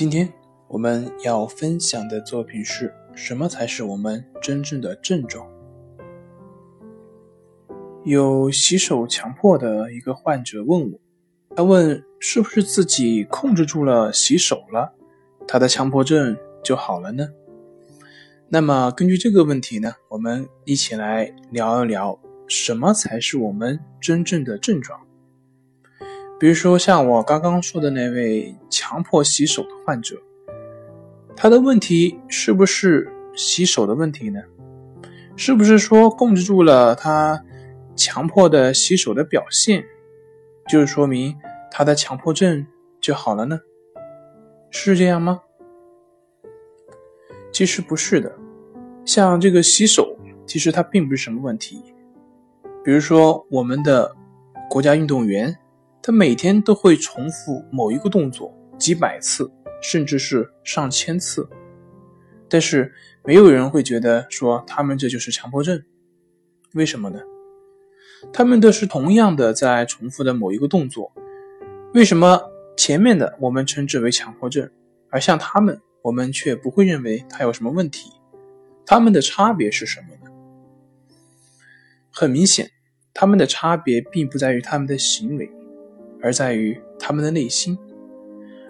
今天我们要分享的作品是什么才是我们真正的症状？有洗手强迫的一个患者问我，他问是不是自己控制住了洗手了，他的强迫症就好了呢？那么根据这个问题呢，我们一起来聊一聊什么才是我们真正的症状。比如说，像我刚刚说的那位强迫洗手的患者，他的问题是不是洗手的问题呢？是不是说控制住了他强迫的洗手的表现，就是说明他的强迫症就好了呢？是这样吗？其实不是的。像这个洗手，其实它并不是什么问题。比如说，我们的国家运动员。他每天都会重复某一个动作几百次，甚至是上千次，但是没有人会觉得说他们这就是强迫症，为什么呢？他们都是同样的在重复的某一个动作，为什么前面的我们称之为强迫症，而像他们，我们却不会认为他有什么问题？他们的差别是什么呢？很明显，他们的差别并不在于他们的行为。而在于他们的内心，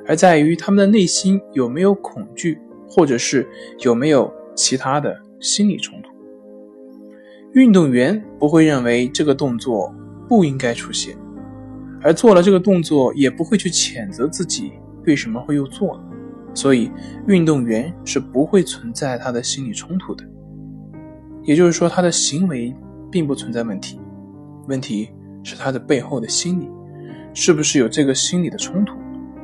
而在于他们的内心有没有恐惧，或者是有没有其他的心理冲突。运动员不会认为这个动作不应该出现，而做了这个动作也不会去谴责自己为什么会又做了，所以运动员是不会存在他的心理冲突的。也就是说，他的行为并不存在问题，问题是他的背后的心理。是不是有这个心理的冲突？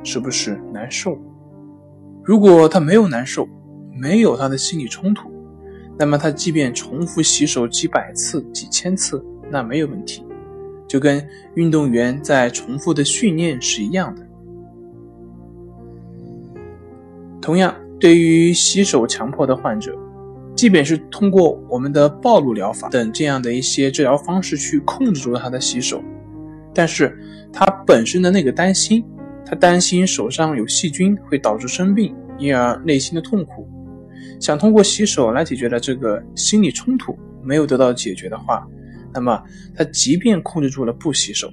是不是难受？如果他没有难受，没有他的心理冲突，那么他即便重复洗手几百次、几千次，那没有问题，就跟运动员在重复的训练是一样的。同样，对于洗手强迫的患者，即便是通过我们的暴露疗法等这样的一些治疗方式去控制住他的洗手。但是他本身的那个担心，他担心手上有细菌会导致生病，因而内心的痛苦，想通过洗手来解决了这个心理冲突，没有得到解决的话，那么他即便控制住了不洗手，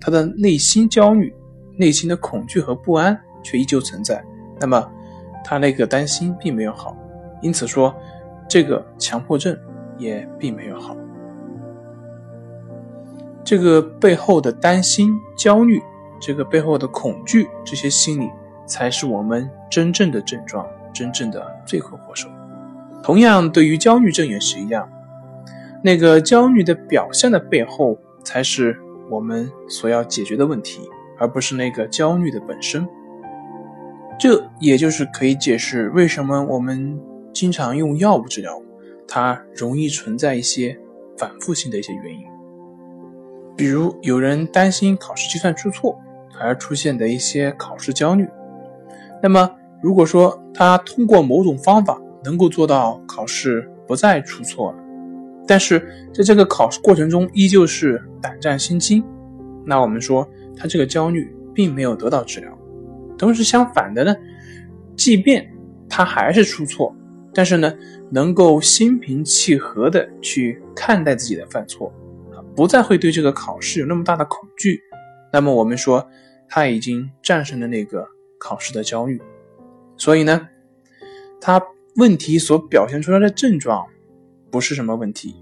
他的内心焦虑、内心的恐惧和不安却依旧存在，那么他那个担心并没有好，因此说这个强迫症也并没有好。这个背后的担心、焦虑，这个背后的恐惧，这些心理才是我们真正的症状，真正的罪魁祸首。同样，对于焦虑症也是一样，那个焦虑的表现的背后，才是我们所要解决的问题，而不是那个焦虑的本身。这也就是可以解释为什么我们经常用药物治疗，它容易存在一些反复性的一些原因。比如有人担心考试计算出错而出现的一些考试焦虑，那么如果说他通过某种方法能够做到考试不再出错了，但是在这个考试过程中依旧是胆战心惊，那我们说他这个焦虑并没有得到治疗。同时相反的呢，即便他还是出错，但是呢能够心平气和的去看待自己的犯错。不再会对这个考试有那么大的恐惧，那么我们说他已经战胜了那个考试的焦虑，所以呢，他问题所表现出来的症状不是什么问题，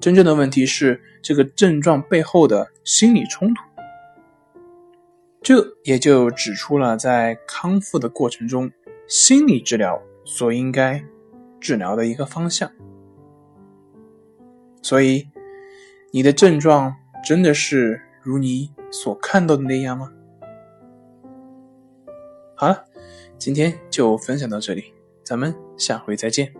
真正的问题是这个症状背后的心理冲突，这也就指出了在康复的过程中，心理治疗所应该治疗的一个方向，所以。你的症状真的是如你所看到的那样吗？好了，今天就分享到这里，咱们下回再见。